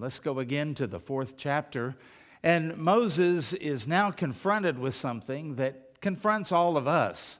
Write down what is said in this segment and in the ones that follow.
Let's go again to the fourth chapter. And Moses is now confronted with something that confronts all of us.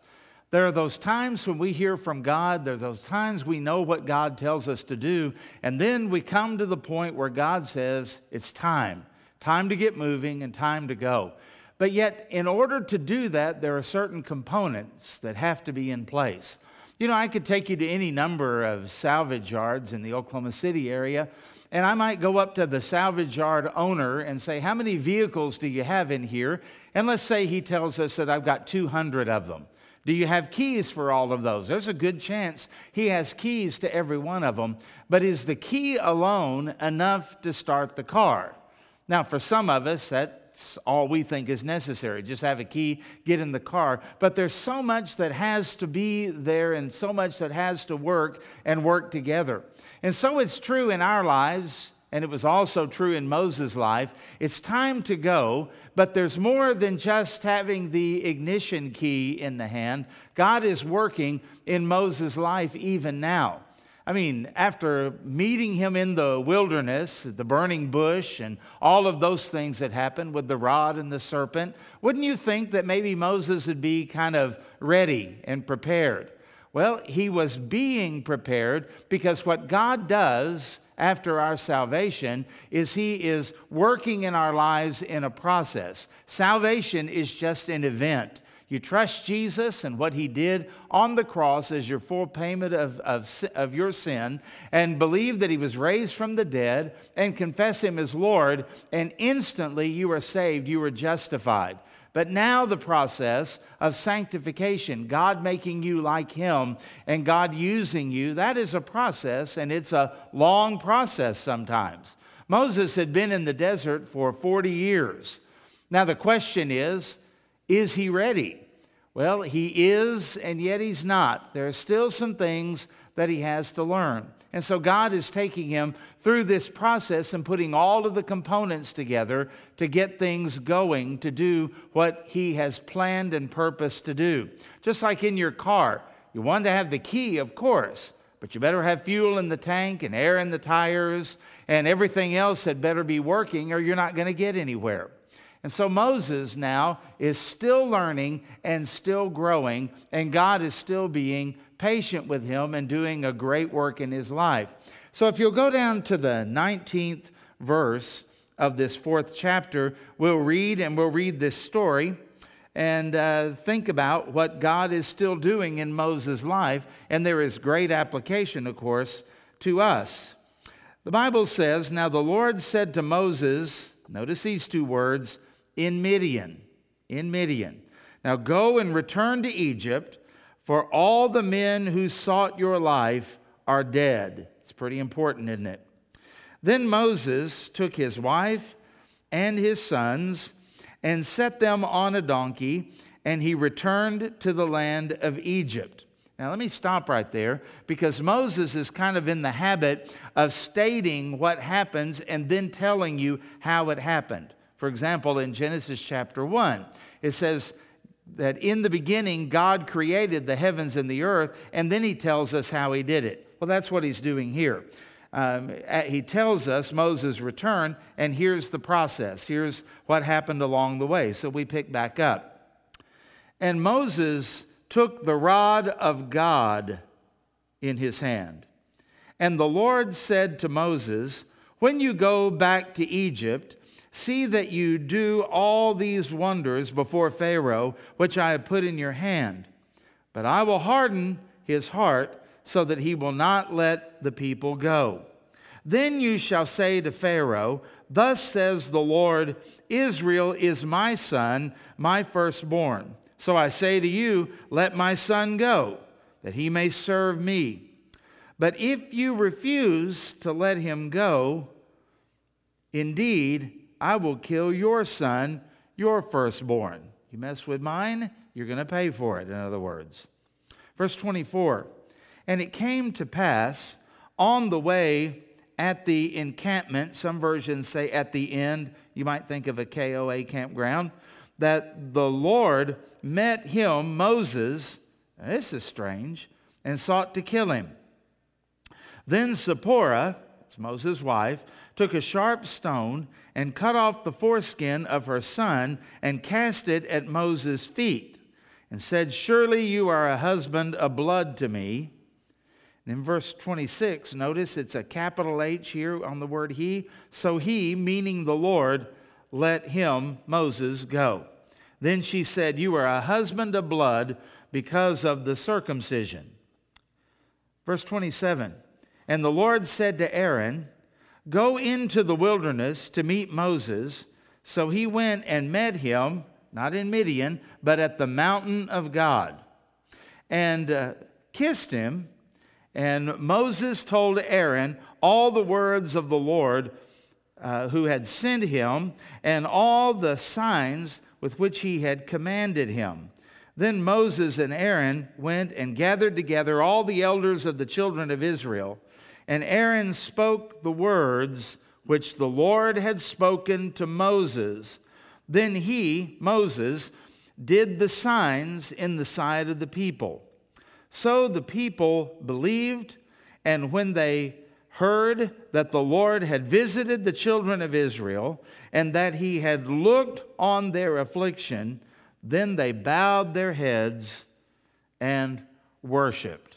There are those times when we hear from God, there are those times we know what God tells us to do, and then we come to the point where God says, It's time. Time to get moving and time to go. But yet, in order to do that, there are certain components that have to be in place. You know, I could take you to any number of salvage yards in the Oklahoma City area, and I might go up to the salvage yard owner and say, How many vehicles do you have in here? And let's say he tells us that I've got 200 of them. Do you have keys for all of those? There's a good chance he has keys to every one of them, but is the key alone enough to start the car? Now, for some of us, that that's all we think is necessary. Just have a key, get in the car. But there's so much that has to be there and so much that has to work and work together. And so it's true in our lives, and it was also true in Moses' life. It's time to go, but there's more than just having the ignition key in the hand. God is working in Moses' life even now. I mean, after meeting him in the wilderness, the burning bush, and all of those things that happened with the rod and the serpent, wouldn't you think that maybe Moses would be kind of ready and prepared? Well, he was being prepared because what God does after our salvation is he is working in our lives in a process. Salvation is just an event. You trust Jesus and what he did on the cross as your full payment of, of, of your sin, and believe that he was raised from the dead, and confess him as Lord, and instantly you are saved, you are justified. But now the process of sanctification, God making you like Him and God using you, that is a process, and it's a long process sometimes. Moses had been in the desert for 40 years. Now the question is, is he ready? Well, he is, and yet he's not. There are still some things that he has to learn. And so God is taking him through this process and putting all of the components together to get things going to do what he has planned and purposed to do. Just like in your car, you want to have the key, of course, but you better have fuel in the tank and air in the tires and everything else had better be working or you're not going to get anywhere. And so Moses now is still learning and still growing, and God is still being patient with him and doing a great work in his life. So if you'll go down to the 19th verse of this fourth chapter, we'll read and we'll read this story and uh, think about what God is still doing in Moses' life. And there is great application, of course, to us. The Bible says, Now the Lord said to Moses, notice these two words, in Midian. In Midian. Now go and return to Egypt, for all the men who sought your life are dead. It's pretty important, isn't it? Then Moses took his wife and his sons and set them on a donkey, and he returned to the land of Egypt. Now, let me stop right there because Moses is kind of in the habit of stating what happens and then telling you how it happened. For example, in Genesis chapter 1, it says that in the beginning God created the heavens and the earth, and then he tells us how he did it. Well, that's what he's doing here. Um, he tells us Moses returned, and here's the process. Here's what happened along the way. So we pick back up. And Moses took the rod of God in his hand. And the Lord said to Moses, When you go back to Egypt, See that you do all these wonders before Pharaoh, which I have put in your hand. But I will harden his heart so that he will not let the people go. Then you shall say to Pharaoh, Thus says the Lord, Israel is my son, my firstborn. So I say to you, Let my son go, that he may serve me. But if you refuse to let him go, indeed, I will kill your son, your firstborn. You mess with mine, you're going to pay for it, in other words. Verse 24 And it came to pass on the way at the encampment, some versions say at the end, you might think of a KOA campground, that the Lord met him, Moses, this is strange, and sought to kill him. Then Zipporah, it's Moses' wife, took a sharp stone and cut off the foreskin of her son and cast it at Moses' feet and said, Surely you are a husband of blood to me. And in verse 26, notice it's a capital H here on the word he. So he, meaning the Lord, let him, Moses, go. Then she said, You are a husband of blood because of the circumcision. Verse 27 And the Lord said to Aaron, Go into the wilderness to meet Moses. So he went and met him, not in Midian, but at the mountain of God, and uh, kissed him. And Moses told Aaron all the words of the Lord uh, who had sent him and all the signs with which he had commanded him. Then Moses and Aaron went and gathered together all the elders of the children of Israel. And Aaron spoke the words which the Lord had spoken to Moses. Then he, Moses, did the signs in the sight of the people. So the people believed, and when they heard that the Lord had visited the children of Israel and that he had looked on their affliction, then they bowed their heads and worshiped.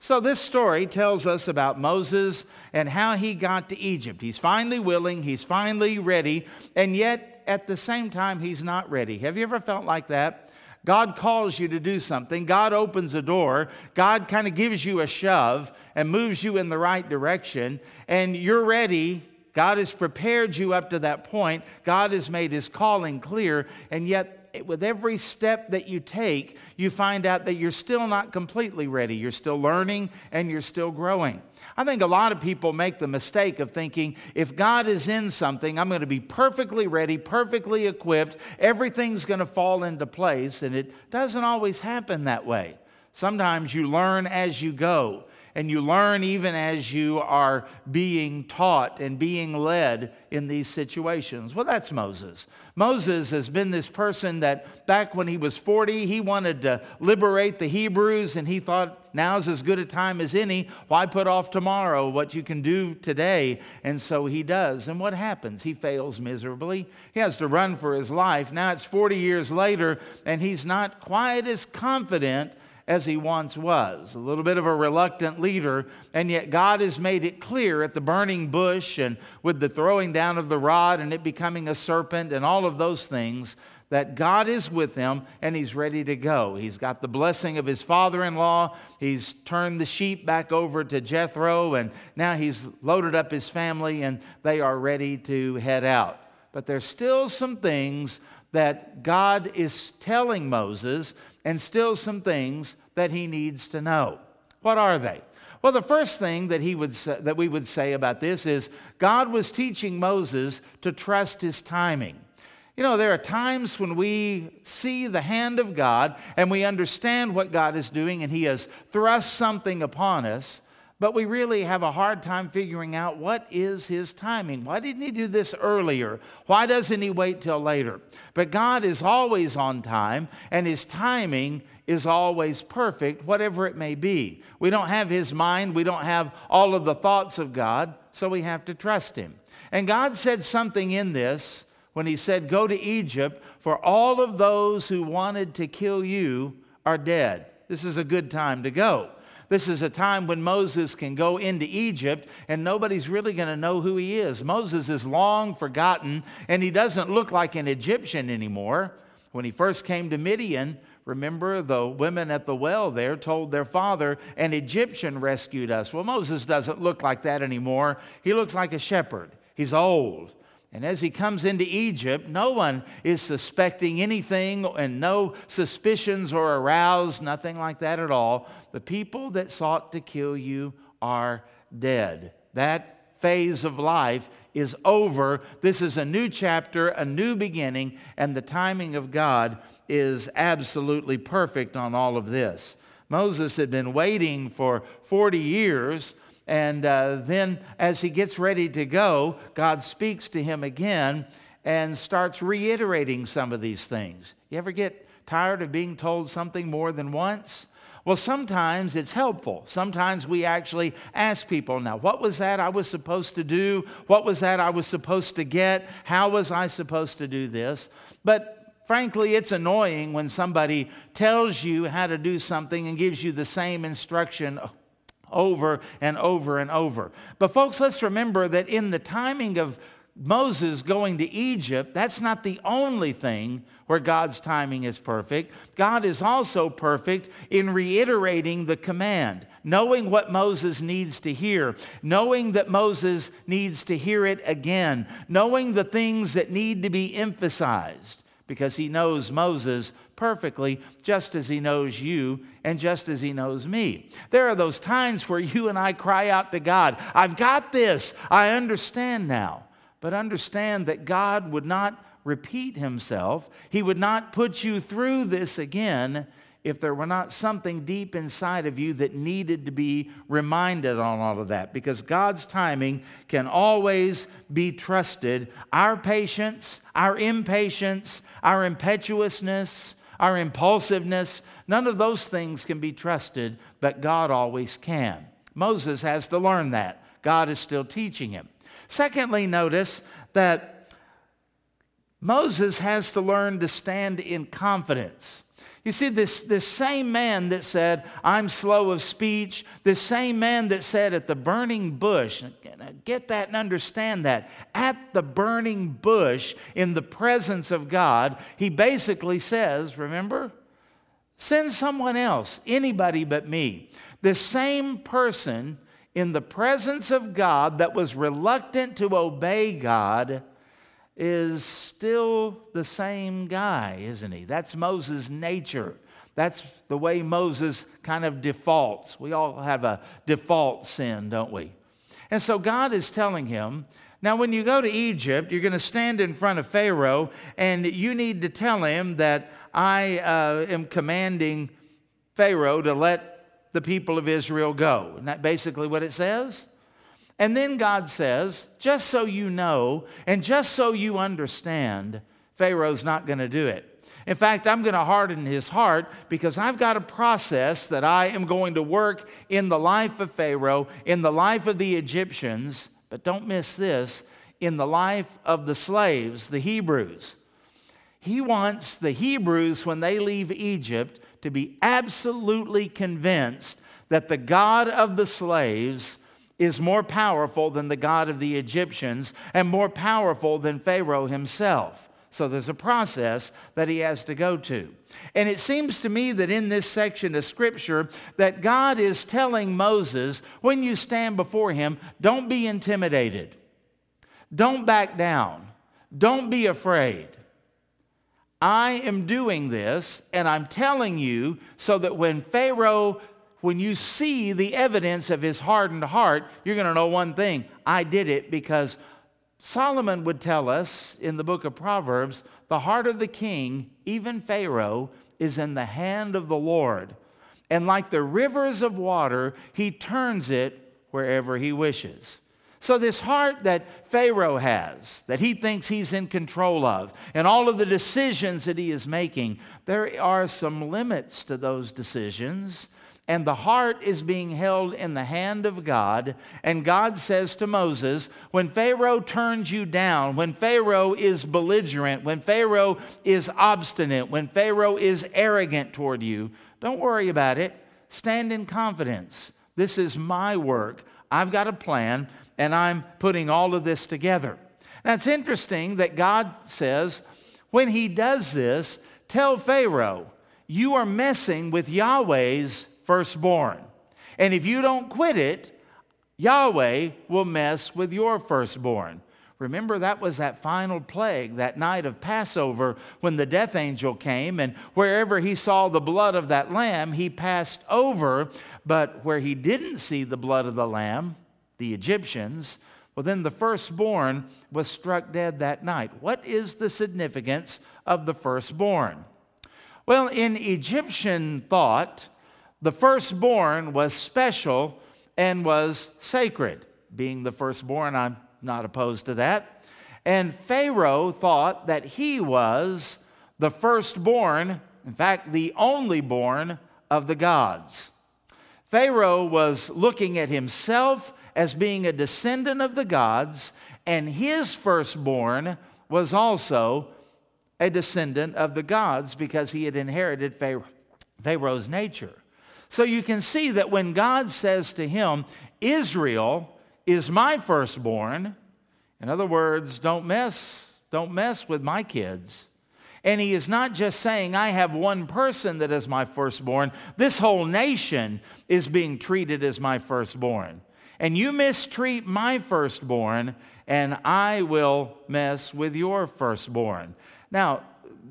So, this story tells us about Moses and how he got to Egypt. He's finally willing, he's finally ready, and yet at the same time, he's not ready. Have you ever felt like that? God calls you to do something, God opens a door, God kind of gives you a shove and moves you in the right direction, and you're ready. God has prepared you up to that point. God has made his calling clear, and yet with every step that you take, you find out that you're still not completely ready. You're still learning and you're still growing. I think a lot of people make the mistake of thinking if God is in something, I'm going to be perfectly ready, perfectly equipped, everything's going to fall into place. And it doesn't always happen that way. Sometimes you learn as you go and you learn even as you are being taught and being led in these situations. Well, that's Moses. Moses has been this person that back when he was 40, he wanted to liberate the Hebrews, and he thought, now's as good a time as any. Why put off tomorrow what you can do today? And so he does. And what happens? He fails miserably. He has to run for his life. Now it's 40 years later, and he's not quite as confident as he once was, a little bit of a reluctant leader, and yet God has made it clear at the burning bush and with the throwing down of the rod and it becoming a serpent and all of those things that God is with him and he's ready to go. He's got the blessing of his father in law. He's turned the sheep back over to Jethro, and now he's loaded up his family and they are ready to head out. But there's still some things that God is telling Moses and still some things that he needs to know. What are they? Well, the first thing that, he would say, that we would say about this is God was teaching Moses to trust his timing. You know, there are times when we see the hand of God and we understand what God is doing and he has thrust something upon us, but we really have a hard time figuring out what is his timing. Why didn't he do this earlier? Why doesn't he wait till later? But God is always on time, and his timing is always perfect, whatever it may be. We don't have his mind, we don't have all of the thoughts of God, so we have to trust him. And God said something in this when he said, Go to Egypt, for all of those who wanted to kill you are dead. This is a good time to go. This is a time when Moses can go into Egypt and nobody's really going to know who he is. Moses is long forgotten and he doesn't look like an Egyptian anymore. When he first came to Midian, Remember, the women at the well there told their father, An Egyptian rescued us. Well, Moses doesn't look like that anymore. He looks like a shepherd. He's old. And as he comes into Egypt, no one is suspecting anything and no suspicions are aroused, nothing like that at all. The people that sought to kill you are dead. That phase of life is over. This is a new chapter, a new beginning, and the timing of God is absolutely perfect on all of this. Moses had been waiting for 40 years and uh, then, as he gets ready to go, God speaks to him again and starts reiterating some of these things. You ever get tired of being told something more than once? Well, sometimes it's helpful. Sometimes we actually ask people, now, what was that I was supposed to do? What was that I was supposed to get? How was I supposed to do this? But frankly, it's annoying when somebody tells you how to do something and gives you the same instruction over and over and over. But, folks, let's remember that in the timing of Moses going to Egypt, that's not the only thing where God's timing is perfect. God is also perfect in reiterating the command, knowing what Moses needs to hear, knowing that Moses needs to hear it again, knowing the things that need to be emphasized, because he knows Moses perfectly, just as he knows you and just as he knows me. There are those times where you and I cry out to God, I've got this, I understand now. But understand that God would not repeat himself. He would not put you through this again if there were not something deep inside of you that needed to be reminded on all of that. Because God's timing can always be trusted. Our patience, our impatience, our impetuousness, our impulsiveness, none of those things can be trusted, but God always can. Moses has to learn that. God is still teaching him. Secondly, notice that Moses has to learn to stand in confidence. You see, this, this same man that said, I'm slow of speech, this same man that said at the burning bush, get that and understand that, at the burning bush in the presence of God, he basically says, remember, send someone else, anybody but me. The same person in the presence of God that was reluctant to obey God is still the same guy, isn't he? That's Moses' nature. That's the way Moses kind of defaults. We all have a default sin, don't we? And so God is telling him, now, when you go to Egypt, you're going to stand in front of Pharaoh and you need to tell him that I uh, am commanding Pharaoh to let the people of Israel go. Isn't that basically what it says? And then God says, just so you know and just so you understand, Pharaoh's not going to do it. In fact, I'm going to harden his heart because I've got a process that I am going to work in the life of Pharaoh, in the life of the Egyptians, but don't miss this, in the life of the slaves, the Hebrews. He wants the Hebrews, when they leave Egypt, to be absolutely convinced that the God of the slaves is more powerful than the God of the Egyptians and more powerful than Pharaoh himself. So there's a process that he has to go to. And it seems to me that in this section of scripture that God is telling Moses when you stand before him, don't be intimidated. Don't back down. Don't be afraid. I am doing this, and I'm telling you so that when Pharaoh, when you see the evidence of his hardened heart, you're going to know one thing I did it because Solomon would tell us in the book of Proverbs the heart of the king, even Pharaoh, is in the hand of the Lord. And like the rivers of water, he turns it wherever he wishes. So, this heart that Pharaoh has, that he thinks he's in control of, and all of the decisions that he is making, there are some limits to those decisions. And the heart is being held in the hand of God. And God says to Moses, when Pharaoh turns you down, when Pharaoh is belligerent, when Pharaoh is obstinate, when Pharaoh is arrogant toward you, don't worry about it. Stand in confidence. This is my work. I've got a plan and I'm putting all of this together. Now, it's interesting that God says, when He does this, tell Pharaoh, you are messing with Yahweh's firstborn. And if you don't quit it, Yahweh will mess with your firstborn. Remember, that was that final plague, that night of Passover, when the death angel came, and wherever he saw the blood of that lamb, he passed over. But where he didn't see the blood of the lamb, the Egyptians, well, then the firstborn was struck dead that night. What is the significance of the firstborn? Well, in Egyptian thought, the firstborn was special and was sacred. Being the firstborn, I'm not opposed to that. And Pharaoh thought that he was the firstborn, in fact, the only born of the gods. Pharaoh was looking at himself as being a descendant of the gods, and his firstborn was also a descendant of the gods because he had inherited Pharaoh's nature. So you can see that when God says to him, Israel is my firstborn, in other words, don't mess, don't mess with my kids. And he is not just saying, I have one person that is my firstborn. This whole nation is being treated as my firstborn. And you mistreat my firstborn, and I will mess with your firstborn. Now,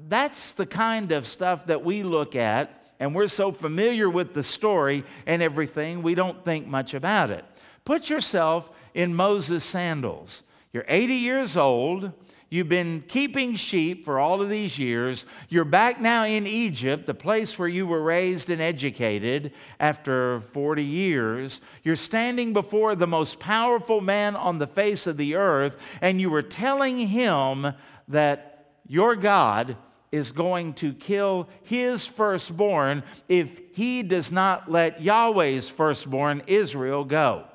that's the kind of stuff that we look at, and we're so familiar with the story and everything, we don't think much about it. Put yourself in Moses' sandals. You're 80 years old. You've been keeping sheep for all of these years. You're back now in Egypt, the place where you were raised and educated after 40 years. You're standing before the most powerful man on the face of the earth, and you were telling him that your God is going to kill his firstborn if he does not let Yahweh's firstborn, Israel, go.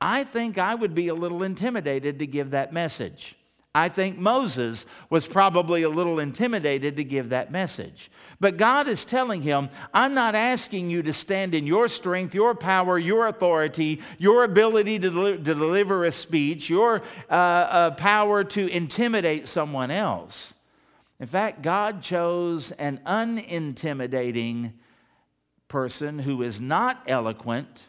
I think I would be a little intimidated to give that message. I think Moses was probably a little intimidated to give that message. But God is telling him, I'm not asking you to stand in your strength, your power, your authority, your ability to, to deliver a speech, your uh, uh, power to intimidate someone else. In fact, God chose an unintimidating person who is not eloquent.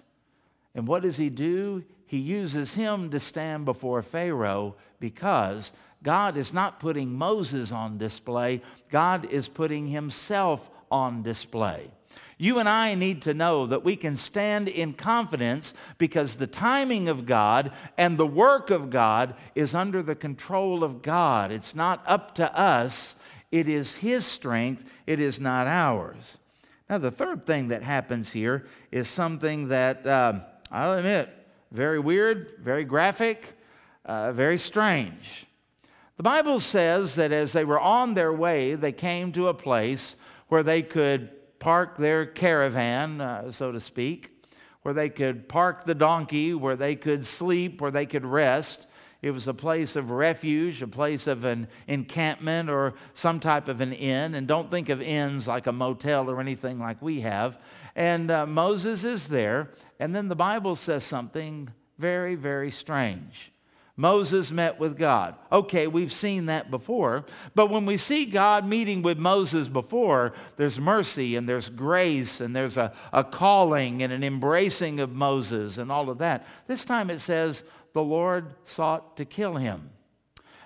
And what does he do? He uses him to stand before Pharaoh because God is not putting Moses on display, God is putting himself on display. You and I need to know that we can stand in confidence because the timing of God and the work of God is under the control of God. It's not up to us, it is His strength, it is not ours. Now, the third thing that happens here is something that uh, I'll admit, very weird, very graphic, uh, very strange. The Bible says that as they were on their way, they came to a place where they could park their caravan, uh, so to speak, where they could park the donkey, where they could sleep, where they could rest. It was a place of refuge, a place of an encampment or some type of an inn. And don't think of inns like a motel or anything like we have. And uh, Moses is there. And then the Bible says something very, very strange. Moses met with God. Okay, we've seen that before. But when we see God meeting with Moses before, there's mercy and there's grace and there's a, a calling and an embracing of Moses and all of that. This time it says, the Lord sought to kill him.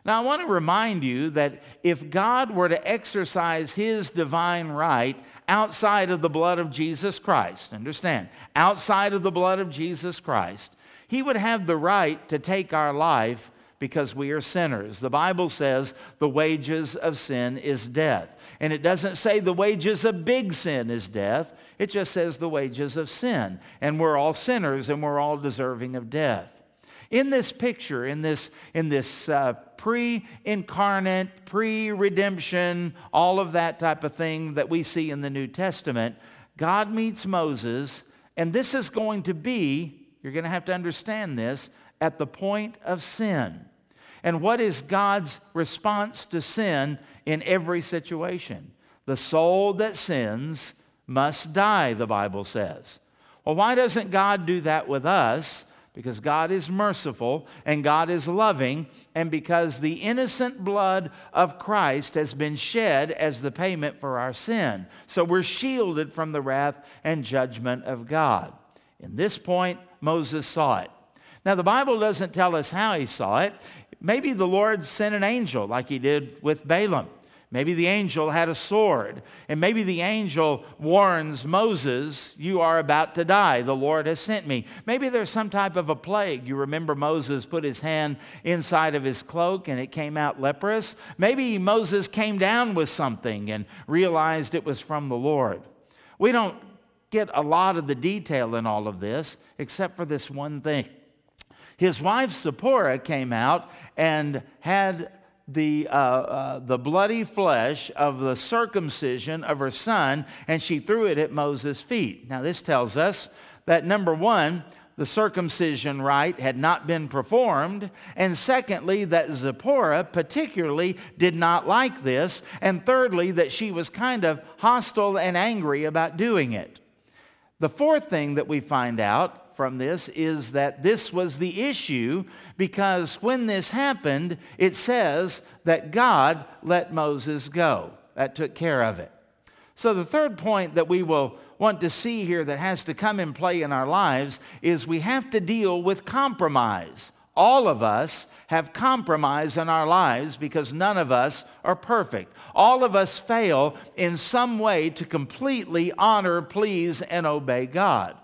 Now, I want to remind you that if God were to exercise his divine right outside of the blood of Jesus Christ, understand, outside of the blood of Jesus Christ, he would have the right to take our life because we are sinners. The Bible says the wages of sin is death. And it doesn't say the wages of big sin is death, it just says the wages of sin. And we're all sinners and we're all deserving of death. In this picture, in this, in this uh, pre incarnate, pre redemption, all of that type of thing that we see in the New Testament, God meets Moses, and this is going to be, you're going to have to understand this, at the point of sin. And what is God's response to sin in every situation? The soul that sins must die, the Bible says. Well, why doesn't God do that with us? Because God is merciful and God is loving, and because the innocent blood of Christ has been shed as the payment for our sin. So we're shielded from the wrath and judgment of God. In this point, Moses saw it. Now, the Bible doesn't tell us how he saw it. Maybe the Lord sent an angel like he did with Balaam. Maybe the angel had a sword. And maybe the angel warns Moses, You are about to die. The Lord has sent me. Maybe there's some type of a plague. You remember Moses put his hand inside of his cloak and it came out leprous. Maybe Moses came down with something and realized it was from the Lord. We don't get a lot of the detail in all of this, except for this one thing. His wife Zipporah came out and had the, uh, uh, the bloody flesh of the circumcision of her son, and she threw it at Moses' feet. Now, this tells us that number one, the circumcision rite had not been performed, and secondly, that Zipporah particularly did not like this, and thirdly, that she was kind of hostile and angry about doing it. The fourth thing that we find from this is that this was the issue because when this happened, it says that God let Moses go. That took care of it. So, the third point that we will want to see here that has to come in play in our lives is we have to deal with compromise. All of us have compromise in our lives because none of us are perfect. All of us fail in some way to completely honor, please, and obey God.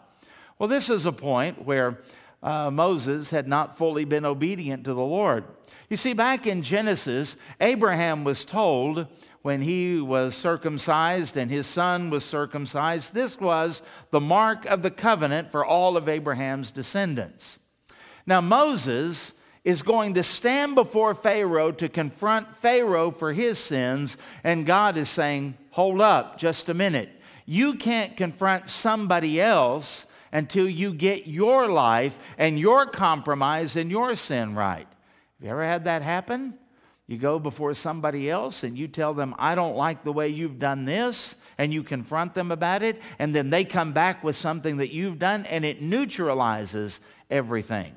Well, this is a point where uh, Moses had not fully been obedient to the Lord. You see, back in Genesis, Abraham was told when he was circumcised and his son was circumcised, this was the mark of the covenant for all of Abraham's descendants. Now, Moses is going to stand before Pharaoh to confront Pharaoh for his sins, and God is saying, Hold up, just a minute. You can't confront somebody else until you get your life and your compromise and your sin right. Have you ever had that happen? You go before somebody else and you tell them, I don't like the way you've done this, and you confront them about it, and then they come back with something that you've done, and it neutralizes everything.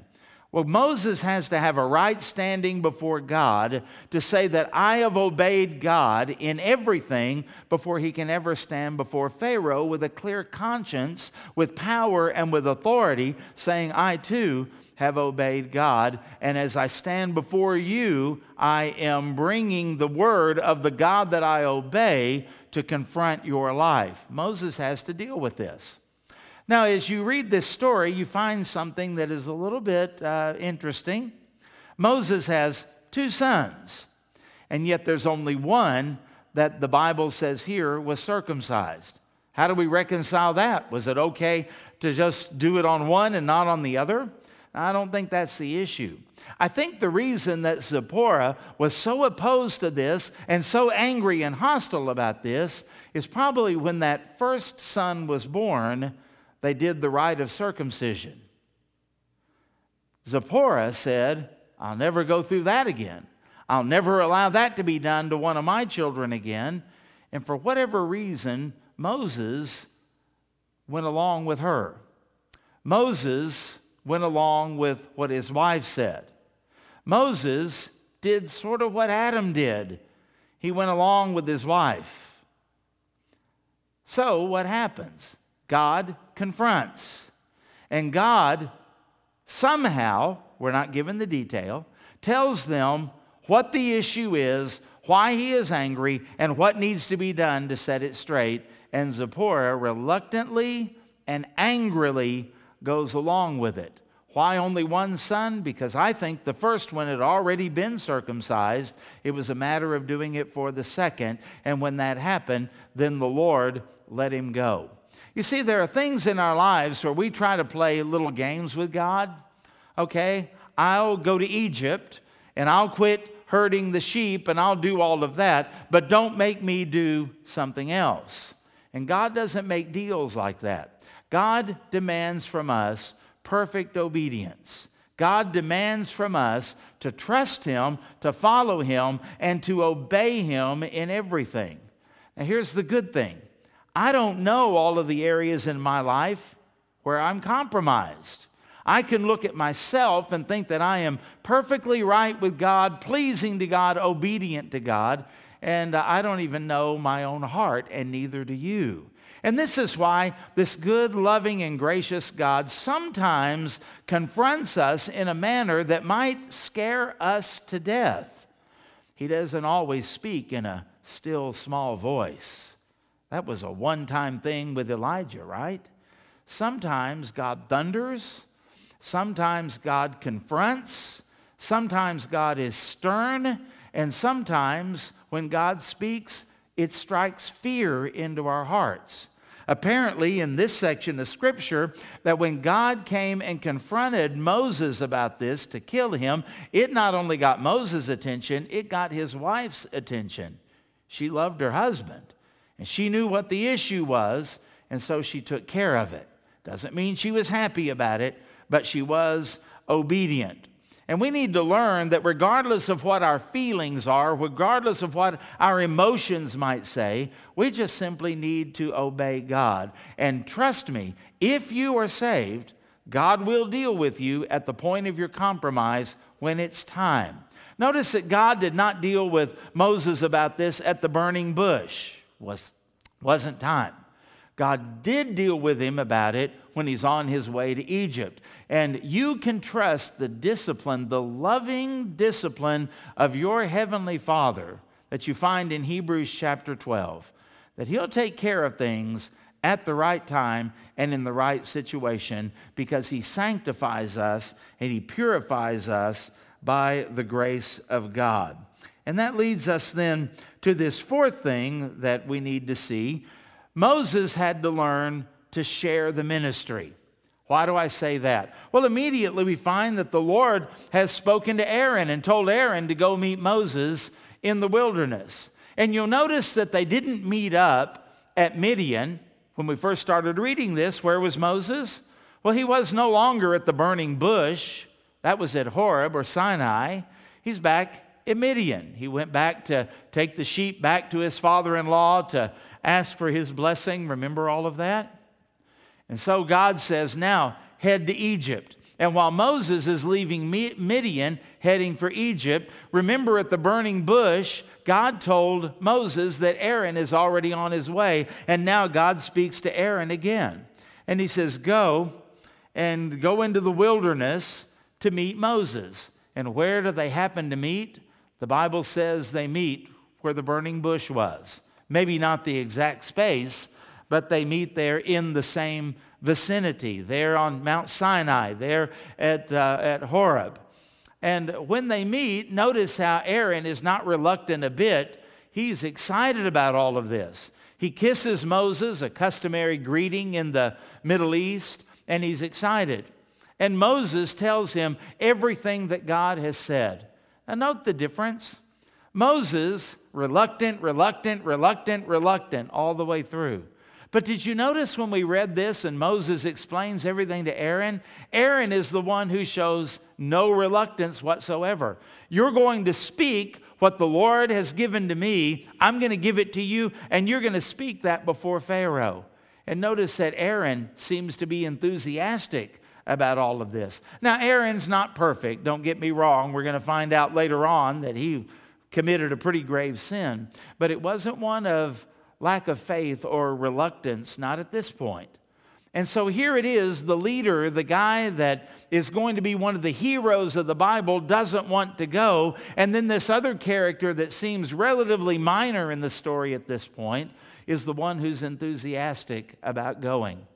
Well, Moses has to have a right standing before God to say that I have obeyed God in everything before he can ever stand before Pharaoh with a clear conscience, with power, and with authority, saying, I too have obeyed God. And as I stand before you, I am bringing the word of the God that I obey to confront your life. Moses has to deal with this. Now, as you read this story, you find something that is a little bit uh, interesting. Moses has two sons, and yet there's only one that the Bible says here was circumcised. How do we reconcile that? Was it okay to just do it on one and not on the other? I don't think that's the issue. I think the reason that Zipporah was so opposed to this and so angry and hostile about this is probably when that first son was born, they did the rite of circumcision. Zipporah said, I'll never go through that again. I'll never allow that to be done to one of my children again. And for whatever reason, Moses went along with her. Moses went along with what his wife said. Moses did sort of what Adam did. He went along with his wife. So, what happens? God confronts. And God somehow, we're not given the detail, tells them what the issue is, why he is angry, and what needs to be done to set it straight. And Zipporah reluctantly and angrily goes along with it. Why only one son? Because I think the first one had already been circumcised. It was a matter of doing it for the second. And when that happened, then the Lord let him go. You see, there are things in our lives where we try to play little games with God. Okay, I'll go to Egypt and I'll quit herding the sheep and I'll do all of that, but don't make me do something else. And God doesn't make deals like that. God demands from us perfect obedience. God demands from us to trust Him, to follow Him, and to obey Him in everything. Now, here's the good thing I don't know all of the areas in my life where I'm compromised. I can look at myself and think that I am perfectly right with God, pleasing to God, obedient to God, and I don't even know my own heart, and neither do you. And this is why this good, loving, and gracious God sometimes confronts us in a manner that might scare us to death. He doesn't always speak in a still, small voice. That was a one time thing with Elijah, right? Sometimes God thunders, sometimes God confronts, sometimes God is stern, and sometimes when God speaks, it strikes fear into our hearts. Apparently, in this section of Scripture, that when God came and confronted Moses about this to kill him, it not only got Moses' attention, it got his wife's attention. She loved her husband, and she knew what the issue was, and so she took care of it. Doesn't mean she was happy about it, but she was obedient. And we need to learn that regardless of what our feelings are, regardless of what our emotions might say, we just simply need to obey God. And trust me, if you are saved, God will deal with you at the point of your compromise when it's time. Notice that God did not deal with Moses about this at the burning bush. Was, wasn't time. God did deal with him about it when he's on his way to Egypt. And you can trust the discipline, the loving discipline of your heavenly Father that you find in Hebrews chapter 12, that he'll take care of things at the right time and in the right situation because he sanctifies us and he purifies us by the grace of God. And that leads us then to this fourth thing that we need to see Moses had to learn to share the ministry. Why do I say that? Well, immediately we find that the Lord has spoken to Aaron and told Aaron to go meet Moses in the wilderness. And you'll notice that they didn't meet up at Midian. When we first started reading this, where was Moses? Well, he was no longer at the burning bush. That was at Horeb or Sinai. He's back at Midian. He went back to take the sheep back to his father in law to ask for his blessing. Remember all of that? And so God says, now head to Egypt. And while Moses is leaving Midian, heading for Egypt, remember at the burning bush, God told Moses that Aaron is already on his way. And now God speaks to Aaron again. And he says, Go and go into the wilderness to meet Moses. And where do they happen to meet? The Bible says they meet where the burning bush was. Maybe not the exact space, but they meet there in the same vicinity. There on Mount Sinai, there at, uh, at Horeb. And when they meet, notice how Aaron is not reluctant a bit. He's excited about all of this. He kisses Moses, a customary greeting in the Middle East, and he's excited. And Moses tells him everything that God has said. Now, note the difference. Moses, reluctant, reluctant, reluctant, reluctant, all the way through. But did you notice when we read this and Moses explains everything to Aaron? Aaron is the one who shows no reluctance whatsoever. You're going to speak what the Lord has given to me. I'm going to give it to you, and you're going to speak that before Pharaoh. And notice that Aaron seems to be enthusiastic about all of this. Now, Aaron's not perfect, don't get me wrong. We're going to find out later on that he committed a pretty grave sin, but it wasn't one of lack of faith or reluctance, not at this point. And so here it is the leader, the guy that is going to be one of the heroes of the Bible, doesn't want to go. And then this other character that seems relatively minor in the story at this point is the one who's enthusiastic about going.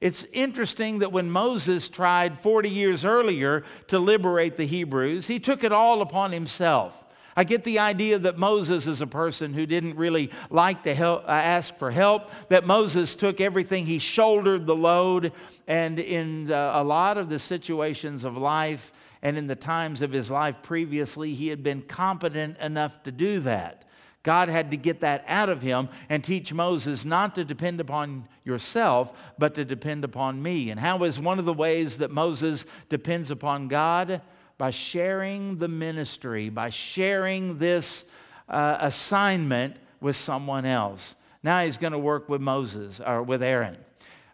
It's interesting that when Moses tried 40 years earlier to liberate the Hebrews, he took it all upon himself. I get the idea that Moses is a person who didn't really like to help, uh, ask for help, that Moses took everything, he shouldered the load, and in a lot of the situations of life and in the times of his life previously, he had been competent enough to do that. God had to get that out of him and teach Moses not to depend upon yourself, but to depend upon me. And how is one of the ways that Moses depends upon God? By sharing the ministry, by sharing this uh, assignment with someone else. Now he's going to work with Moses or with Aaron.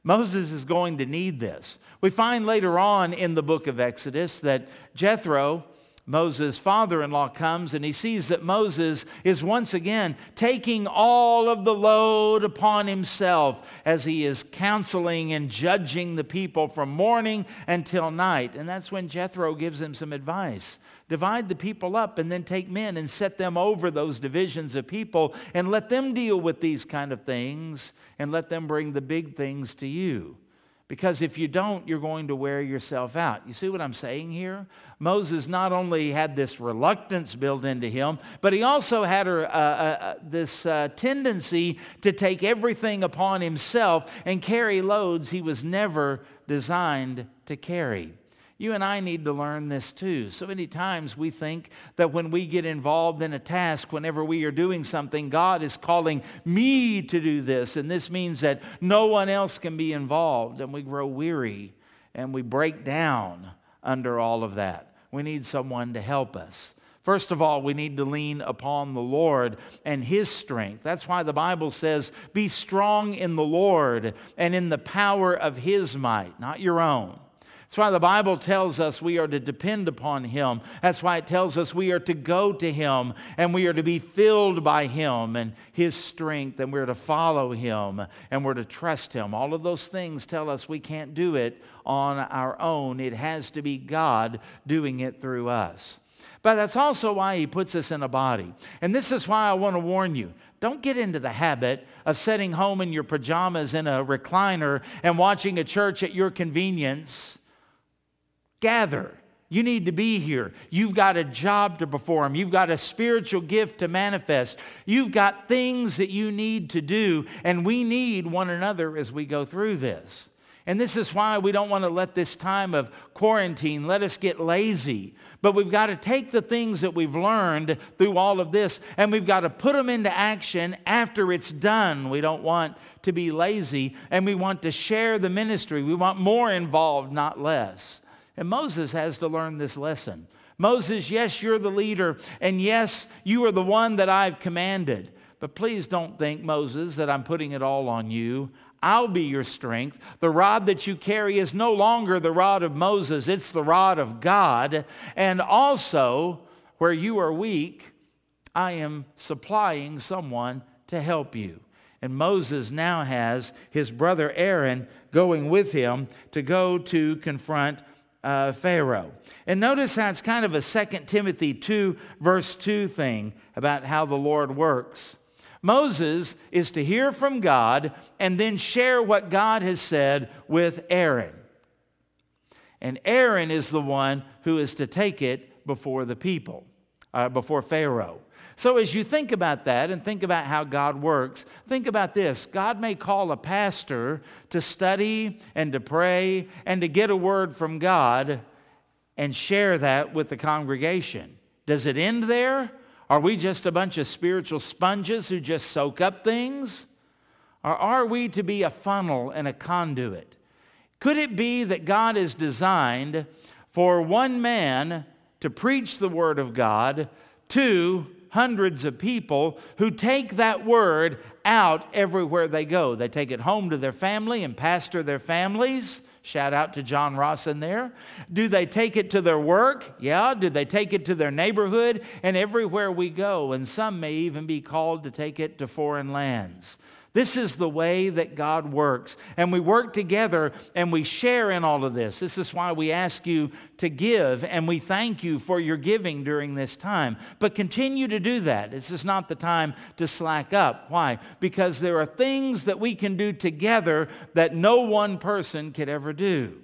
Moses is going to need this. We find later on in the book of Exodus that Jethro, Moses' father in law comes and he sees that Moses is once again taking all of the load upon himself as he is counseling and judging the people from morning until night. And that's when Jethro gives him some advice. Divide the people up and then take men and set them over those divisions of people and let them deal with these kind of things and let them bring the big things to you. Because if you don't, you're going to wear yourself out. You see what I'm saying here? Moses not only had this reluctance built into him, but he also had a, a, a, this uh, tendency to take everything upon himself and carry loads he was never designed to carry. You and I need to learn this too. So many times we think that when we get involved in a task, whenever we are doing something, God is calling me to do this. And this means that no one else can be involved. And we grow weary and we break down under all of that. We need someone to help us. First of all, we need to lean upon the Lord and His strength. That's why the Bible says, Be strong in the Lord and in the power of His might, not your own. That's why the Bible tells us we are to depend upon Him. That's why it tells us we are to go to Him and we are to be filled by Him and His strength and we're to follow Him and we're to trust Him. All of those things tell us we can't do it on our own. It has to be God doing it through us. But that's also why He puts us in a body. And this is why I want to warn you. Don't get into the habit of sitting home in your pajamas in a recliner and watching a church at your convenience gather. You need to be here. You've got a job to perform. You've got a spiritual gift to manifest. You've got things that you need to do, and we need one another as we go through this. And this is why we don't want to let this time of quarantine let us get lazy. But we've got to take the things that we've learned through all of this and we've got to put them into action after it's done. We don't want to be lazy and we want to share the ministry. We want more involved, not less. And Moses has to learn this lesson. Moses, yes, you're the leader, and yes, you are the one that I've commanded. But please don't think, Moses, that I'm putting it all on you. I'll be your strength. The rod that you carry is no longer the rod of Moses, it's the rod of God. And also, where you are weak, I am supplying someone to help you. And Moses now has his brother Aaron going with him to go to confront uh, Pharaoh. And notice how it's kind of a 2 Timothy 2, verse 2 thing about how the Lord works. Moses is to hear from God and then share what God has said with Aaron. And Aaron is the one who is to take it before the people, uh, before Pharaoh. So, as you think about that and think about how God works, think about this God may call a pastor to study and to pray and to get a word from God and share that with the congregation. Does it end there? Are we just a bunch of spiritual sponges who just soak up things? Or are we to be a funnel and a conduit? Could it be that God is designed for one man to preach the Word of God to hundreds of people who take that word out everywhere they go. They take it home to their family and pastor their families. Shout out to John Ross in there. Do they take it to their work? Yeah. Do they take it to their neighborhood? And everywhere we go. And some may even be called to take it to foreign lands. This is the way that God works. And we work together and we share in all of this. This is why we ask you to give and we thank you for your giving during this time. But continue to do that. This is not the time to slack up. Why? Because there are things that we can do together that no one person could ever do.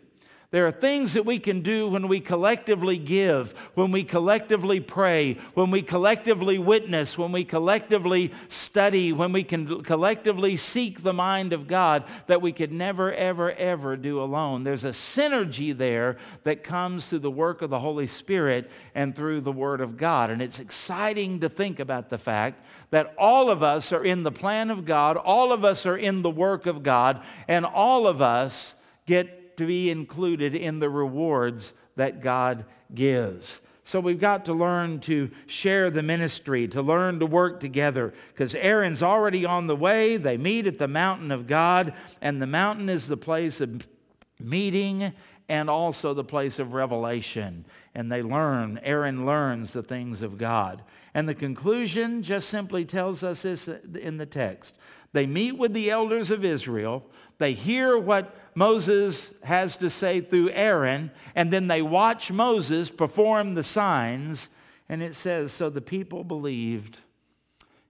There are things that we can do when we collectively give, when we collectively pray, when we collectively witness, when we collectively study, when we can collectively seek the mind of God that we could never, ever, ever do alone. There's a synergy there that comes through the work of the Holy Spirit and through the Word of God. And it's exciting to think about the fact that all of us are in the plan of God, all of us are in the work of God, and all of us get to be included in the rewards that God gives. So we've got to learn to share the ministry, to learn to work together, because Aaron's already on the way. They meet at the mountain of God, and the mountain is the place of meeting and also the place of revelation. And they learn, Aaron learns the things of God. And the conclusion just simply tells us this in the text. They meet with the elders of Israel, they hear what Moses has to say through Aaron, and then they watch Moses perform the signs. And it says, So the people believed.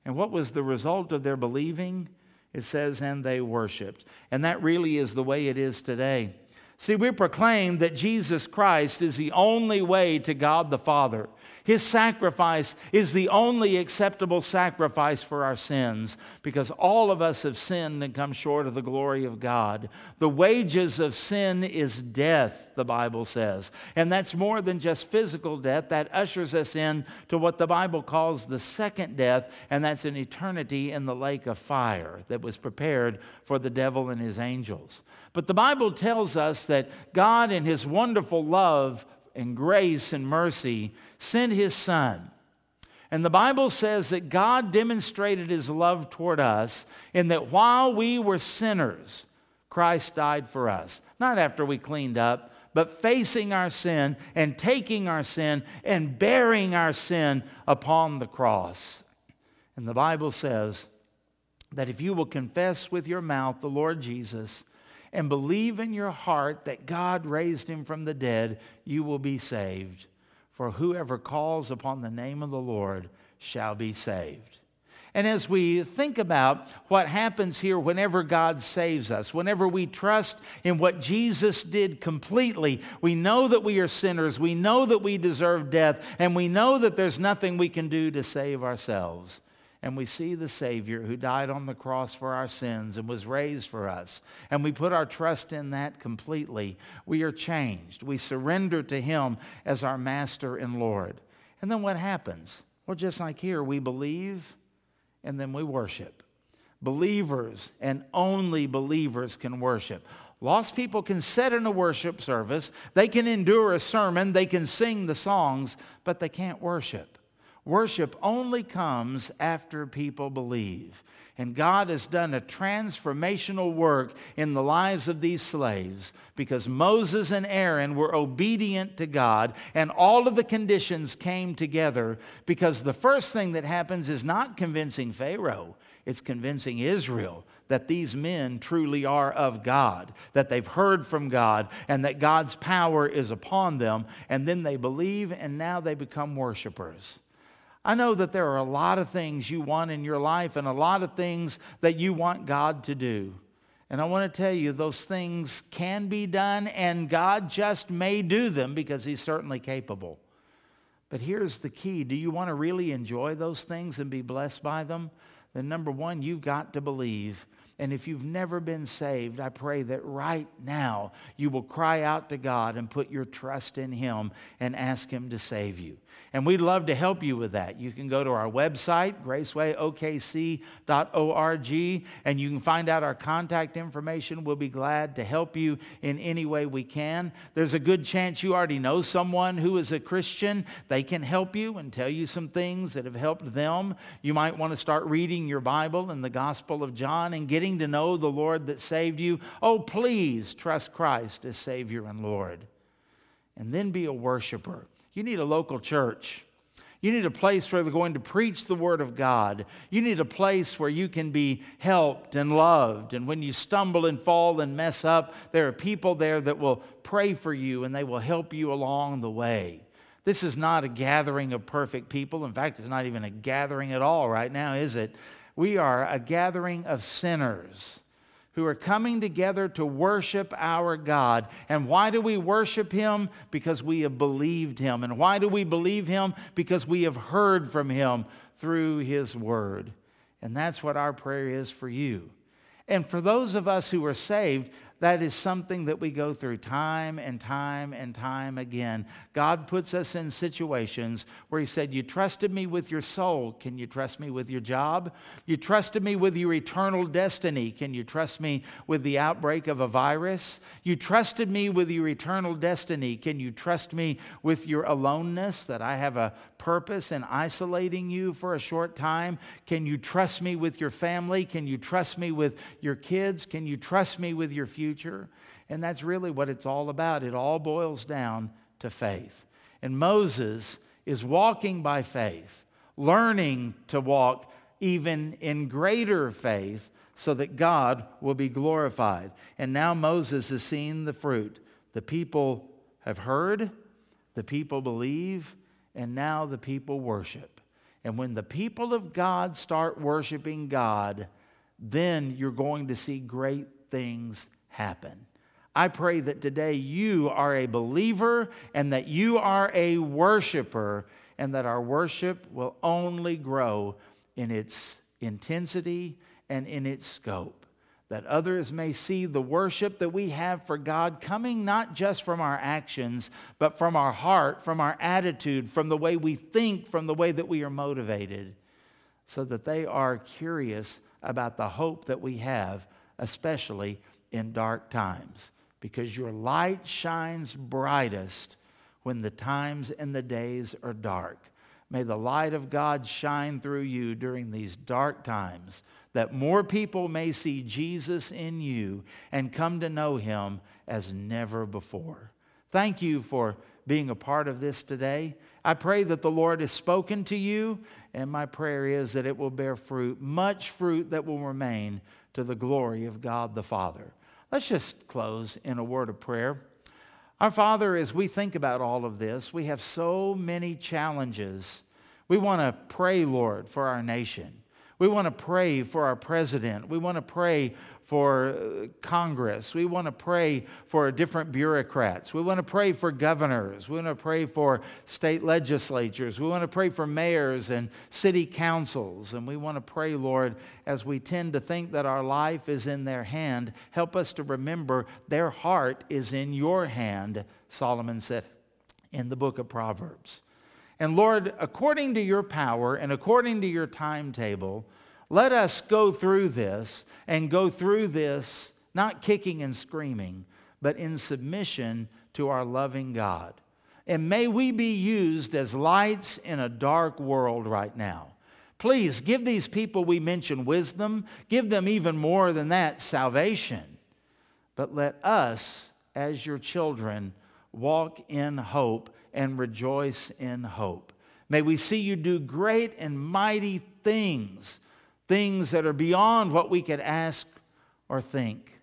And what was the result of their believing? It says, and they worshiped. And that really is the way it is today. See, we proclaim that Jesus Christ is the only way to God the Father. His sacrifice is the only acceptable sacrifice for our sins because all of us have sinned and come short of the glory of God. The wages of sin is death, the Bible says. And that's more than just physical death. That ushers us in to what the Bible calls the second death, and that's an eternity in the lake of fire that was prepared for the devil and his angels. But the Bible tells us that God, in his wonderful love, and grace and mercy, sent his son. And the Bible says that God demonstrated his love toward us in that while we were sinners, Christ died for us. Not after we cleaned up, but facing our sin and taking our sin and bearing our sin upon the cross. And the Bible says that if you will confess with your mouth the Lord Jesus and believe in your heart that God raised him from the dead, you will be saved. For whoever calls upon the name of the Lord shall be saved. And as we think about what happens here whenever God saves us, whenever we trust in what Jesus did completely, we know that we are sinners, we know that we deserve death, and we know that there's nothing we can do to save ourselves and we see the Savior who died on the cross for our sins and was raised for us, and we put our trust in that completely, we are changed. We surrender to Him as our Master and Lord. And then what happens? Well, just like here, we believe and then we worship. Believers and only believers can worship. Lost people can sit in a worship service, they can endure a sermon, they can sing the songs, but they can't worship. Worship only comes after people believe. And God has done a transformational work in the lives of these slaves because Moses and Aaron were obedient to God, and all of the conditions came together. Because the first thing that happens is not convincing Pharaoh, it's convincing Israel that these men truly are of God, that they've heard from God, and that God's power is upon them. And then they believe, and now they become worshipers. I know that there are a lot of things you want in your life and a lot of things that you want God to do. And I want to tell you, those things can be done, and God just may do them because He's certainly capable. But here's the key do you want to really enjoy those things and be blessed by them? Then, number one, you've got to believe and if you've never been saved, I pray that right now you will cry out to God and put your trust in Him and ask Him to save you. And we'd love to help you with that. You can go to our website, gracewayokc.org, and you can find out our contact information. We'll be glad to help you in any way we can. There's a good chance you already know someone who is a Christian. They can help you and tell you some things that have helped them. You might want to start reading your Bible and the Gospel of John and getting to know the Lord that saved you, oh, please trust Christ as Savior and Lord. And then be a worshiper. You need a local church. You need a place where they're going to preach the Word of God. You need a place where you can be helped and loved. And when you stumble and fall and mess up, there are people there that will pray for you and they will help you along the way. This is not a gathering of perfect people. In fact, it's not even a gathering at all right now, is it? We are a gathering of sinners who are coming together to worship our God. And why do we worship Him? Because we have believed Him. And why do we believe Him? Because we have heard from Him through His Word. And that's what our prayer is for you. And for those of us who are saved, that is something that we go through time and time and time again. God puts us in situations where He said, You trusted me with your soul. Can you trust me with your job? You trusted me with your eternal destiny. Can you trust me with the outbreak of a virus? You trusted me with your eternal destiny. Can you trust me with your aloneness, that I have a purpose in isolating you for a short time? Can you trust me with your family? Can you trust me with your kids? Can you trust me with your future? And that's really what it's all about. It all boils down to faith. And Moses is walking by faith, learning to walk even in greater faith so that God will be glorified. And now Moses has seen the fruit. The people have heard, the people believe, and now the people worship. And when the people of God start worshiping God, then you're going to see great things happen. I pray that today you are a believer and that you are a worshiper, and that our worship will only grow in its intensity and in its scope. That others may see the worship that we have for God coming not just from our actions, but from our heart, from our attitude, from the way we think, from the way that we are motivated, so that they are curious about the hope that we have, especially in dark times because your light shines brightest when the times and the days are dark. May the light of God shine through you during these dark times, that more people may see Jesus in you and come to know him as never before. Thank you for being a part of this today. I pray that the Lord has spoken to you, and my prayer is that it will bear fruit, much fruit that will remain to the glory of God the Father. Let's just close in a word of prayer. Our Father, as we think about all of this, we have so many challenges. We want to pray, Lord, for our nation. We want to pray for our president. We want to pray for uh, Congress. We want to pray for different bureaucrats. We want to pray for governors. We want to pray for state legislatures. We want to pray for mayors and city councils. And we want to pray, Lord, as we tend to think that our life is in their hand, help us to remember their heart is in your hand, Solomon said in the book of Proverbs. And Lord, according to your power and according to your timetable, let us go through this and go through this not kicking and screaming, but in submission to our loving God. And may we be used as lights in a dark world right now. Please give these people we mentioned wisdom, give them even more than that salvation. But let us, as your children, walk in hope and rejoice in hope. May we see you do great and mighty things things that are beyond what we could ask or think.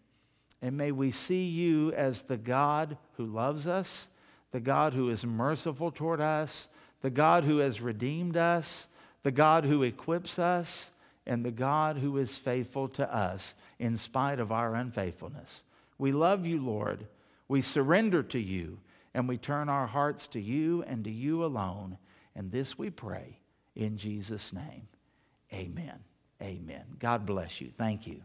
And may we see you as the God who loves us, the God who is merciful toward us, the God who has redeemed us, the God who equips us, and the God who is faithful to us in spite of our unfaithfulness. We love you, Lord. We surrender to you, and we turn our hearts to you and to you alone. And this we pray in Jesus' name. Amen. Amen. God bless you. Thank you.